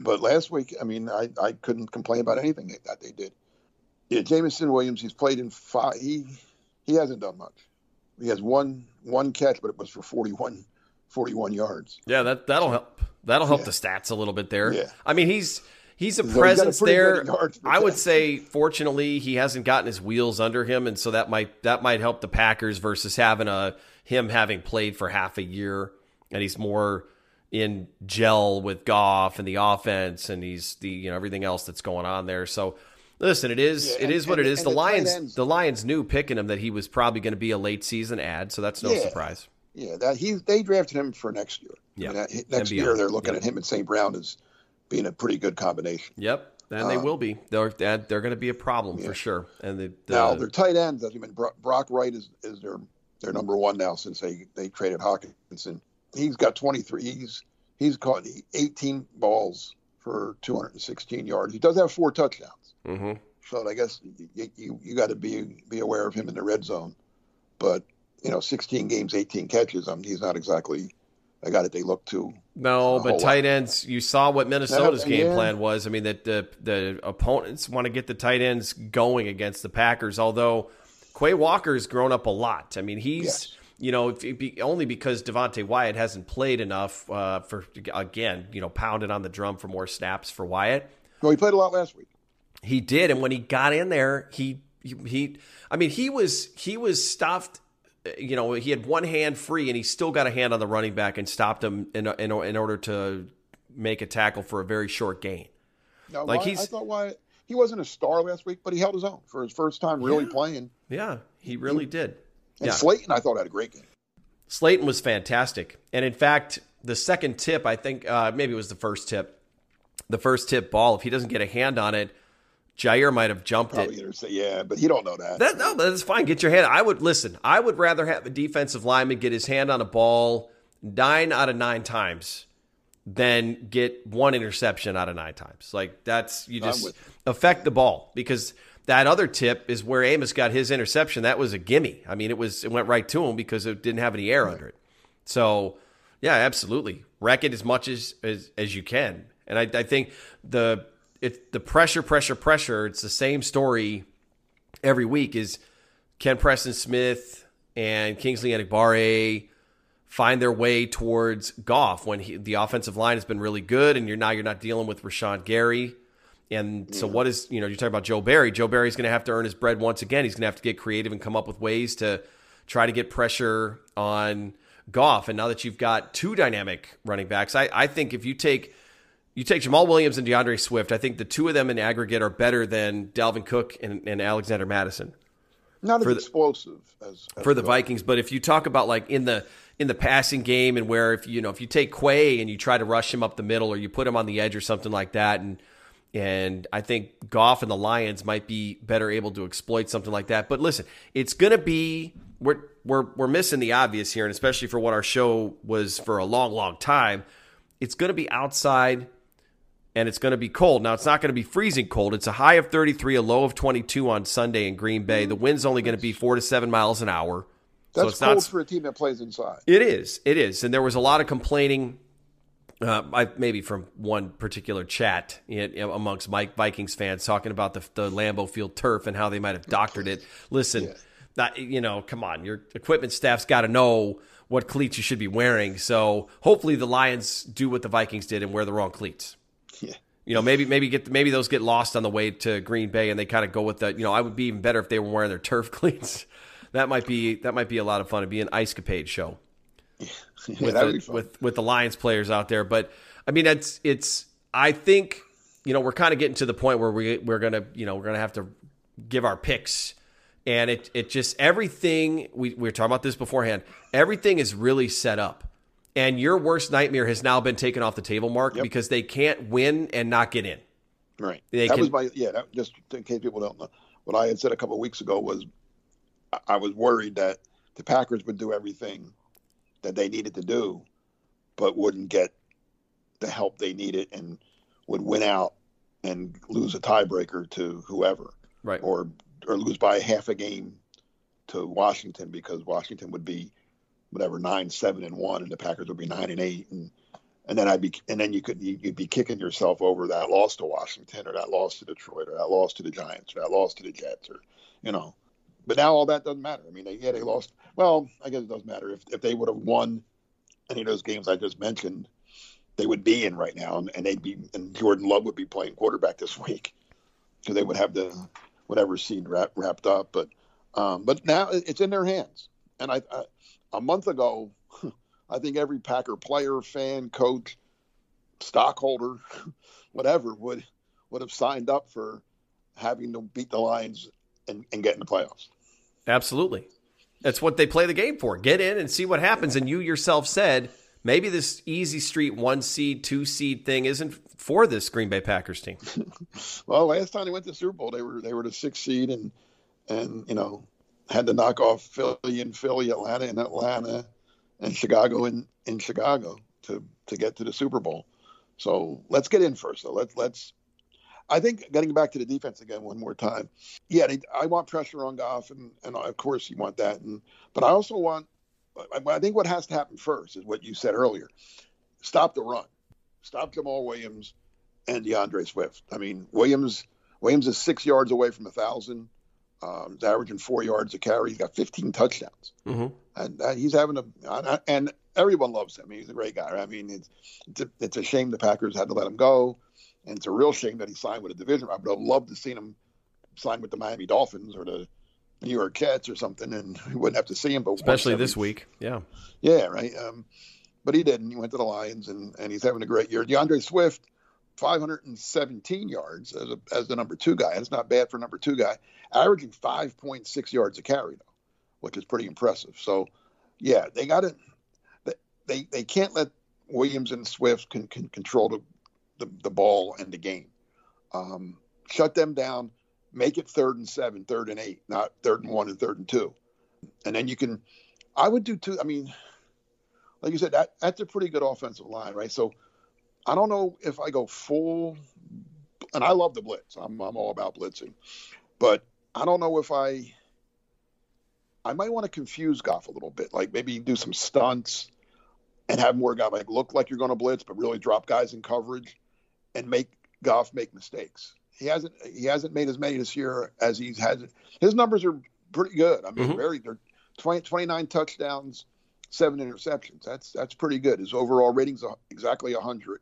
But last week, I mean, I, I couldn't complain about anything that, that they did. Yeah, Jameson Williams, he's played in five. He he hasn't done much. He has one one catch, but it was for 41, 41 yards. Yeah, that that'll help. That'll help Yeah. the stats a little bit there. Yeah. I mean, he's he's a So he's presence pretty there. good yards per I would say, fortunately, he hasn't gotten his wheels under him, and so that might that might help the Packers versus having a him having played for half a year and he's more in gel with Goff and the offense, and he's the you know everything else that's going on there. So. Listen, it is Yeah, it and- is what and it the- The the Lions the Lions knew picking him that he was probably going to be a late season ad, so that's no Yeah. surprise. Yeah, that he they drafted him for next year. Yeah. I mean, next year they're looking Yep. at him and St. Brown as being a pretty good combination. Yep, and they Um, will be. They're they're going to be a problem yeah. for sure. And the, the now their tight ends, I mean, Brock, Brock Wright is, is their their number one now since they they traded Hockenson. He's got 23. He's he's caught 18 balls for 216 yards. He does have four touchdowns. Mhm. So I guess you you, you got to be be aware of him in the red zone. but you know, 16 games, 18 catches. Um, he's not exactly a guy that they look to. No, but tight ends. You saw what Minnesota's Yeah, game yeah. plan was. I mean, that the the opponents want to get the tight ends going against the Packers. Although Quay Walker's grown up a lot. I mean, he's Yes. You know if be, only because Devonte Wyatt hasn't played enough uh, for again you know pounded on the drum for more snaps for Wyatt. Well, he played a lot last week. He did, and when he got in there, he he, he I mean, he was he was stuffed. You know, he had one hand free, and he still got a hand on the running back and stopped him in in, in order to make a tackle for a very short gain. No, Like, Wyatt- he's- I thought Wyatt, he wasn't a star last week, but he held his own for his first time really playing. Yeah, he really did. And Yeah, Slaton, I thought had a great game. Slaton was fantastic, and in fact, the second tip, I think uh, maybe it was the first tip, the first tip ball. If he doesn't get a hand on it, Jaire might have jumped it. Probably say yeah, but he don't know that. That, no, that's fine. Get your hand. I would listen. I would rather have a defensive lineman get his hand on a ball nine out of nine times than get one interception out of nine times. Like that's you just affect the ball because that other tip is where Amos got his interception. That was a gimme. I mean, it was it went right to him because it didn't have any air under it. So yeah, absolutely. Wreck it as much as as, as you can. And I, I think the it's the pressure, pressure, pressure. It's the same story every week. Is Ken Preston Smith and Kingsley Enagbare find their way towards Goff when he, the offensive line has been really good, and you're now you're not dealing with Rashan Gary. And so, what is you know you're talking about Joe Barry? Joe Barry's going to have to earn his bread once again. He's going to have to get creative and come up with ways to try to get pressure on Goff. And now that you've got two dynamic running backs, I, I think if you take you take Jamaal Williams and D'Andre Swift, I think the two of them in aggregate are better than Dalvin Cook and, and Alexander Mattison Not as for the- explosive as, as for the. Vikings. But if you talk about like in the in the passing game and where if you know if you take Quay and you try to rush him up the middle or you put him on the edge or something like that, and and I think Goff and the Lions might be better able to exploit something like that. But listen, it's going to be we're we're we're missing the obvious here, and especially for what our show was for a long, long time. It's going to be outside and it's going to be cold. Now, it's not going to be freezing cold. It's a high of 33, a low of 22 on Sunday in Green Bay. The wind's only going to be four to seven miles an hour. That's so it's cold not. for a team that plays inside. It is. It is. And there was a lot of complaining, uh, I, maybe from one particular chat amongst Mike Vikings fans talking about the, the Lambeau Field turf and how they might have doctored it. Listen, that, you know, come on. Your equipment staff's got to know what cleats you should be wearing. So hopefully the Lions do what the Vikings did and wear the wrong cleats. Yeah. You know, maybe maybe get maybe those get lost on the way to Green Bay, and they kind of go with the. You know, I would be even better if they were wearing their turf cleats. That might be that might be a lot of fun. It'd be an ice capade show Yeah, with the, with with the Lions players out there. But I mean, it's it's. I think you know we're kind of getting to the point where we we're gonna you know we're gonna have to give our picks, and it it just everything we, we were talking about this beforehand. Everything is really set up, and your worst nightmare has now been taken off the table, Mark, Yep. because they can't win and not get in. Right. They that can- was my yeah. That, just in case people don't know, what I had said a couple of weeks ago was I was worried that the Packers would do everything that they needed to do, but wouldn't get the help they needed and would win out and lose a tiebreaker to whoever, Right. or or lose by half a game to Washington because Washington would be whatever nine seven and one and the Packers would be nine and eight and and then I'd be and then you could you- you'd be kicking yourself over that loss to Washington or that loss to Detroit or that loss to the Giants or that loss to the Jets or you know. But now all that doesn't matter. I mean, they, yeah, they lost. Well, I guess it doesn't matter if if they would have won any of those games I just mentioned, they would be in right now, and, and they'd be and Jordan Love would be playing quarterback this week because they would have the whatever seed wrap, wrapped up. But um, but now it's in their hands. And I, I a month ago, I think every Packer player, fan, coach, stockholder, whatever would would have signed up for having to beat the Lions and, and get in the playoffs. Absolutely. That's what they play the game for. Get in and see what happens. And you yourself said maybe this easy street one seed, two seed thing isn't for this Green Bay Packers team. Well, last time they went to the Super Bowl, they were they were the sixth seed and and you know had to knock off Philly and Philly, Atlanta and Atlanta, and Chicago in in Chicago to to get to the Super Bowl. So let's get in first. So let's let's. I think getting back to the defense again one more time. Yeah, they, I want pressure on Goff, and, and of course you want that. And but I also want. I, I think what has to happen first is what you said earlier. Stop the run. Stop Jamaal Williams and D'Andre Swift. I mean, Williams Williams is six yards away from a thousand. Um, he's averaging four yards a carry. He's got 15 touchdowns, mm-hmm. and uh, he's having a and everyone loves him. He's a great guy. I mean, it's it's a, it's a shame the Packers had to let him go. And it's a real shame that he signed with a division. I would have loved to seen him sign with the Miami Dolphins or the New York Jets or something, and we wouldn't have to see him. But especially this week, yeah, yeah, right. Um, but he didn't. He went to the Lions, and, and he's having a great year. D'Andre Swift, 517 yards as a, as the number two guy. That's not bad for a number two guy. Averaging 5.6 yards a carry though, which is pretty impressive. So, yeah, they got to. They they can't let Williams and Swift can, can control the the, the ball and the game. Um, shut them down, make it third and seven, third and eight, not third and one and third and two. And then you can, I would do two. I mean, like you said, that that's a pretty good offensive line, right? So I don't know if I go full, and I love the blitz. I'm I'm all about blitzing, but I don't know if I. I might want to confuse Goff a little bit, like maybe do some stunts and have more guys like look like you're going to blitz, but really drop guys in coverage and make Goff make mistakes. He hasn't he hasn't made as many this year as he's had. His numbers are pretty good. I mean, mm-hmm. very they're 20, 29 touchdowns, seven interceptions. That's that's pretty good. His overall rating's exactly 100.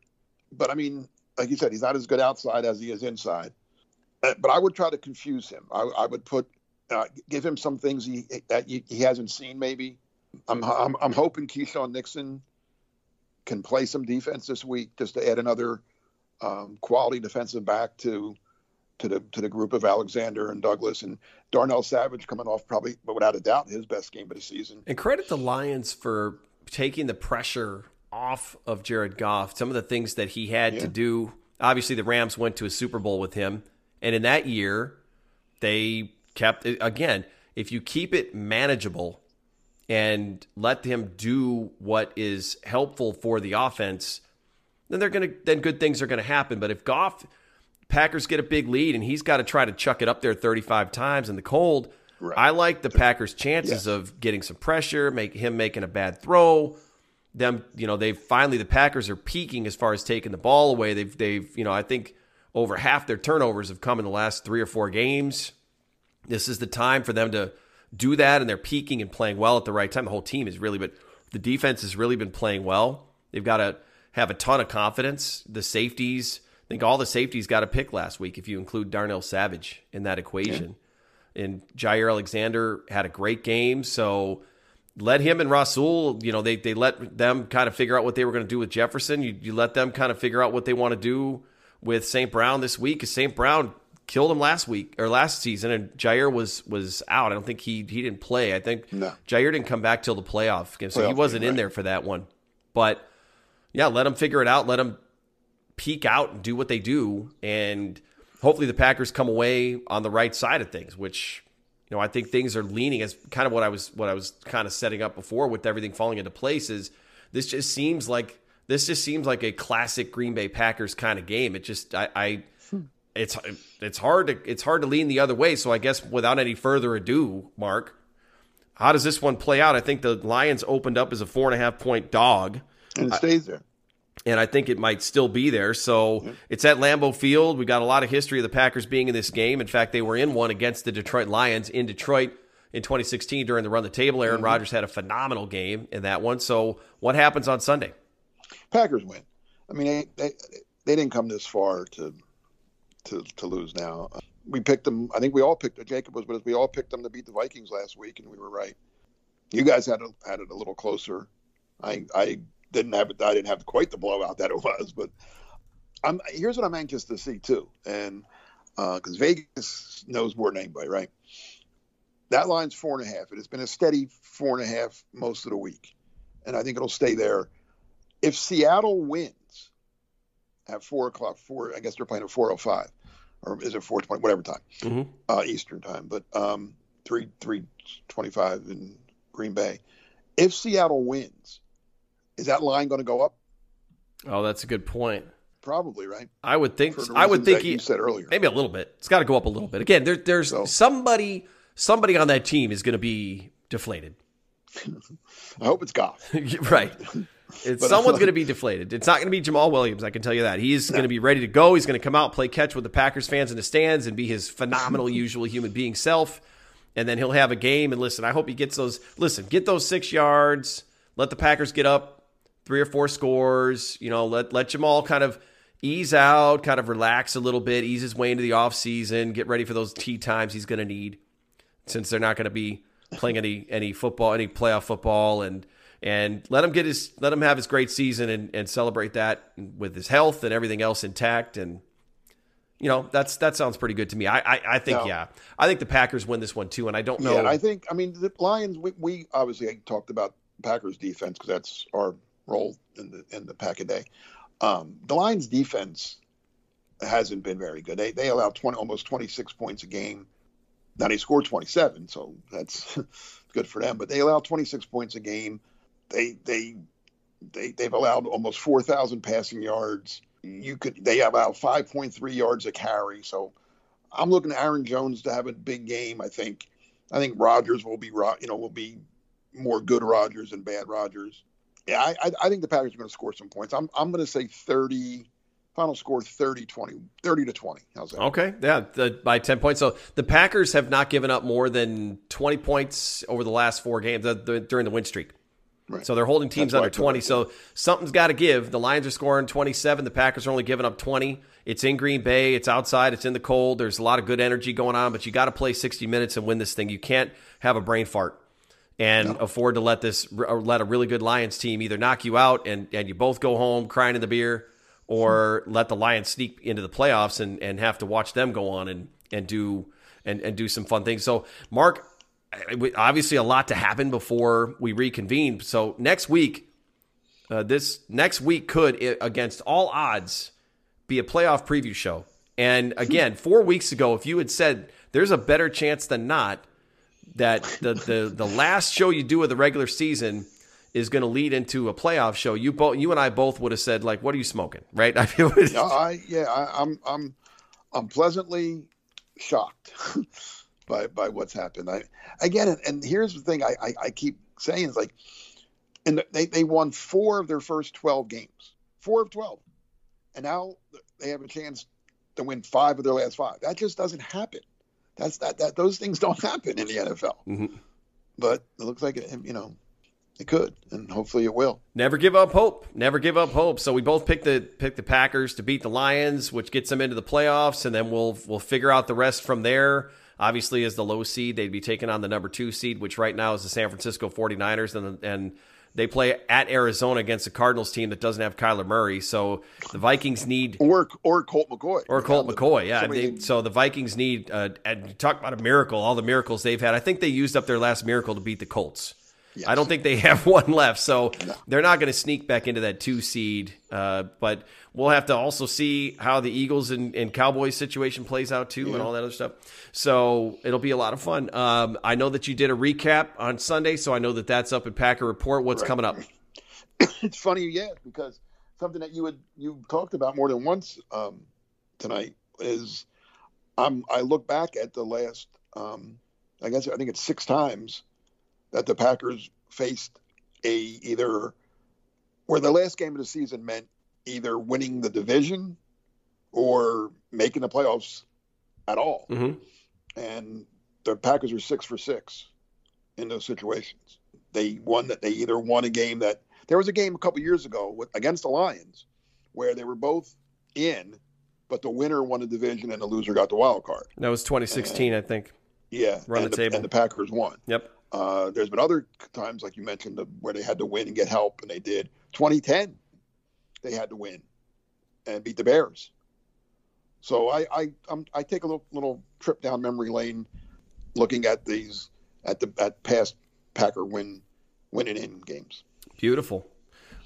But I mean, like you said, he's not as good outside as he is inside. Uh, but I would try to confuse him. I, I would put uh, give him some things he that he, he hasn't seen. Maybe I'm, I'm I'm hoping Keisean Nixon can play some defense this week just to add another um, quality defensive back to to the to the group of Alexander and Douglas and Darnell Savage coming off probably, but without a doubt, his best game of the season. And credit the Lions for taking the pressure off of Jared Goff. Some of the things that he had yeah. to do. Obviously, the Rams went to a Super Bowl with him, and in that year, they kept again. If you keep it manageable and let him do what is helpful for the offense, then they're gonna then good things are gonna happen. But if Goff Packers get a big lead and he's got to try to chuck it up there 35 times in the cold, right. I like the Packers' chances yeah. of getting some pressure, make him making a bad throw. Them, you know, they've finally the Packers are peaking as far as taking the ball away. They've they've, you know, I think over half their turnovers have come in the last three or four games. This is the time for them to do that, and they're peaking and playing well at the right time. The whole team is really, but the defense has really been playing well. They've got to have a ton of confidence. The safeties, I think all the safeties got a pick last week if you include Darnell Savage in that equation. Yeah. And Jaire Alexander had a great game, so let him and Rasul, you know, they they let them kind of figure out what they were going to do with Jefferson. You you let them kind of figure out what they want to do with St. Brown this week because St. Brown killed him last week or last season, and Jaire was was out. I don't think he he didn't play. I think no. Jaire didn't come back till the playoff game, so playoff he wasn't game, in there for that one. But yeah, let them figure it out. Let them peek out and do what they do, and hopefully the Packers come away on the right side of things. Which you know I think things are leaning as kind of what I was what I was kind of setting up before with everything falling into place. Is this just seems like this just seems like a classic Green Bay Packers kind of game. It just I, I it's it's hard to it's hard to lean the other way. So I guess without any further ado, Mark, how does this one play out? I think the Lions opened up as a four and a half point dog, and it stays there. And I think it might still be there. So yeah. it's at Lambeau Field. We've got a lot of history of the Packers being in this game. In fact, they were in one against the Detroit Lions in Detroit in 2016 during the run the table. Aaron mm-hmm. Rodgers had a phenomenal game in that one. So what happens on Sunday? Packers win. I mean, they, they, they didn't come this far to to, to lose now. We picked them. I think we all picked. Jacob was but We all picked them to beat the Vikings last week, and we were right. You guys had a, had it a little closer. I I didn't have it. I didn't have quite the blowout that it was, but I'm here's what I'm anxious to see too, and because uh, Vegas knows more than anybody, right? That line's four and a half. It has been a steady four and a half most of the week, and I think it'll stay there. If Seattle wins at four o'clock, four I guess they're playing at four oh five or is it 420, whatever time, mm-hmm. uh, Eastern time, but um, 3 325 in Green Bay. If Seattle wins, is that line going to go up? Oh, that's a good point. probably right. I would think. I would think he you said earlier. maybe a little bit. It's got to go up a little bit. Again, there, there's So- somebody somebody on that team is going to be deflated. I hope it's Goff. right. It's, someone's uh, going to be deflated. It's not going to be Jamaal Williams. I can tell you that. He's going to be ready to go. He's going to come out, play catch with the Packers fans in the stands, and be his phenomenal, usual human being self. And then he'll have a game. And listen, I hope he gets those. Listen, get those six yards. Let the Packers get up three or four scores. You know, let let Jamaal kind of ease out, kind of relax a little bit, ease his way into the offseason, get ready for those tea times he's going to need since they're not going to be playing any any football, any playoff football, and and let him get his let him have his great season and, and celebrate that with his health and everything else intact. And you know that's that sounds pretty good to me. I I, I think No. yeah, I think the Packers win this one too. And I don't know. Yeah, I think I mean the Lions. We, we obviously talked about Packers defense because that's our role in the in the pack a day. Um, the Lions defense hasn't been very good. They they allow twenty almost twenty six points a game. Now they scored twenty seven, so that's good for them. But they allow twenty six points a game. They they they they've allowed almost four thousand passing yards. You could they allow five point three yards a carry. So I'm looking at Aaron Jones to have a big game. I think I think Rodgers will be you know will be more good Rodgers than bad Rodgers. Yeah, I I, I think the Packers are going to score some points. I'm I'm going to say 30 final score 30 20 30 to 20. How's that? Okay, yeah, the, by ten points. So the Packers have not given up more than twenty points over the last four games uh, the, during the win streak. Right. So they're holding teams That's under 20. So something's got to give. The Lions are scoring 27. The Packers are only giving up 20. It's in Green Bay. It's outside. It's in the cold. There's a lot of good energy going on, but you got to play 60 minutes and win this thing. You can't have a brain fart and afford to let this or let a really good Lions team either knock you out and, and you both go home crying in the beer or let the Lions sneak into the playoffs and, and have to watch them go on and, and do and, and do some fun things. So Mark, obviously a lot to happen before we reconvene. So next week, uh, this next week could, against all odds, be a playoff preview show. And again, four weeks ago, if you had said there's a better chance than not that the the, the last show you do of the regular season is going to lead into a playoff show, you both you and I both would have said like, "What are you smoking?" Right? I feel No, I yeah, I, I'm I'm I'm pleasantly shocked by by what's happened. I again, and, and here's the thing I, I I keep saying is like, and they they won four of their first twelve games, four of twelve, and now they have a chance to win five of their last five. That just doesn't happen. That's that that those things don't happen in the NFL. Mhm. But it looks like it, you know, it could, and hopefully it will. Never give up hope. Never give up hope. So we both picked the picked the Packers to beat the Lions, which gets them into the playoffs, and then we'll we'll figure out the rest from there. Obviously, as the low seed, they'd be taking on the number two seed, which right now is the San Francisco 49ers, and and they play at Arizona against the Cardinals team that doesn't have Kyler Murray. So the Vikings need Or or Colt McCoy or Colt McCoy, yeah. They, so the Vikings need, uh, and talk about a miracle, all the miracles they've had. I think they used up their last miracle to beat the Colts. I don't think they have one left, so they're not going to sneak back into that two seed. Uh, but we'll have to also see how the Eagles and, and Cowboys situation plays out too, and all that other stuff. So it'll be a lot of fun. Um, I know that you did a recap on Sunday, so I know that that's up at Packer Report. What's coming up? it's funny you ask because something that you had you talked about more than once um, tonight is I'm I look back at the last um, I guess I think it's six times that the Packers faced a either where the last game of the season meant either winning the division or making the playoffs at all. hmm And the Packers are six for six in those situations. They won that they either won a game that there was a game a couple years ago with, against the Lions where they were both in, but the winner won the division and the loser got the wild card. That was 2016, I think. Yeah, Run and the table. and the Packers won. Yep. Uh, there's been other times, like you mentioned, where they had to win and get help, and they did. 2010, they had to win and beat the Bears. So I I I take a little little trip down memory lane, looking at these at the at past Packer win winning in games. Beautiful.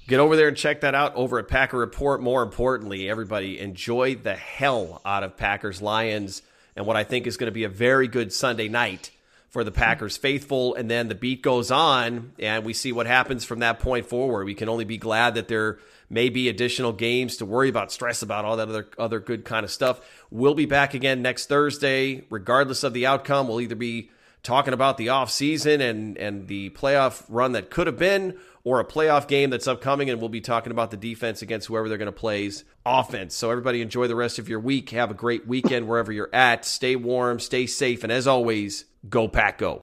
Get over there and check that out over at Packer Report. More importantly, everybody enjoy the hell out of Packers Lions and what I think is going to be a very good Sunday night for the Packers faithful. And then the beat goes on, and we see what happens from that point forward. We can only be glad that there may be additional games to worry about, stress about, all that other other good kind of stuff. We'll be back again next Thursday, regardless of the outcome. We'll either be talking about the offseason and and the playoff run that could have been or a playoff game that's upcoming and we'll be talking about the defense against whoever they're going to play's offense. So everybody enjoy the rest of your week. Have a great weekend wherever you're at. Stay warm, stay safe, and as always, go pack go.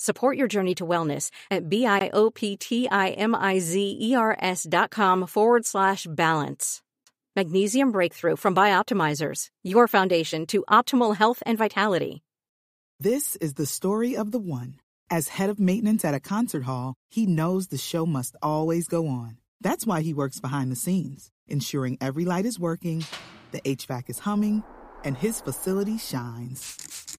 Support your journey to wellness at B-I-O-P-T-I-M-I-Z-E-R-S dot com forward slash balance. Magnesium Breakthrough from Bioptimizers, your foundation to optimal health and vitality. This is the story of the one. As head of maintenance at a concert hall, he knows the show must always go on. That's why he works behind the scenes, ensuring every light is working, the HVAC is humming, and his facility shines.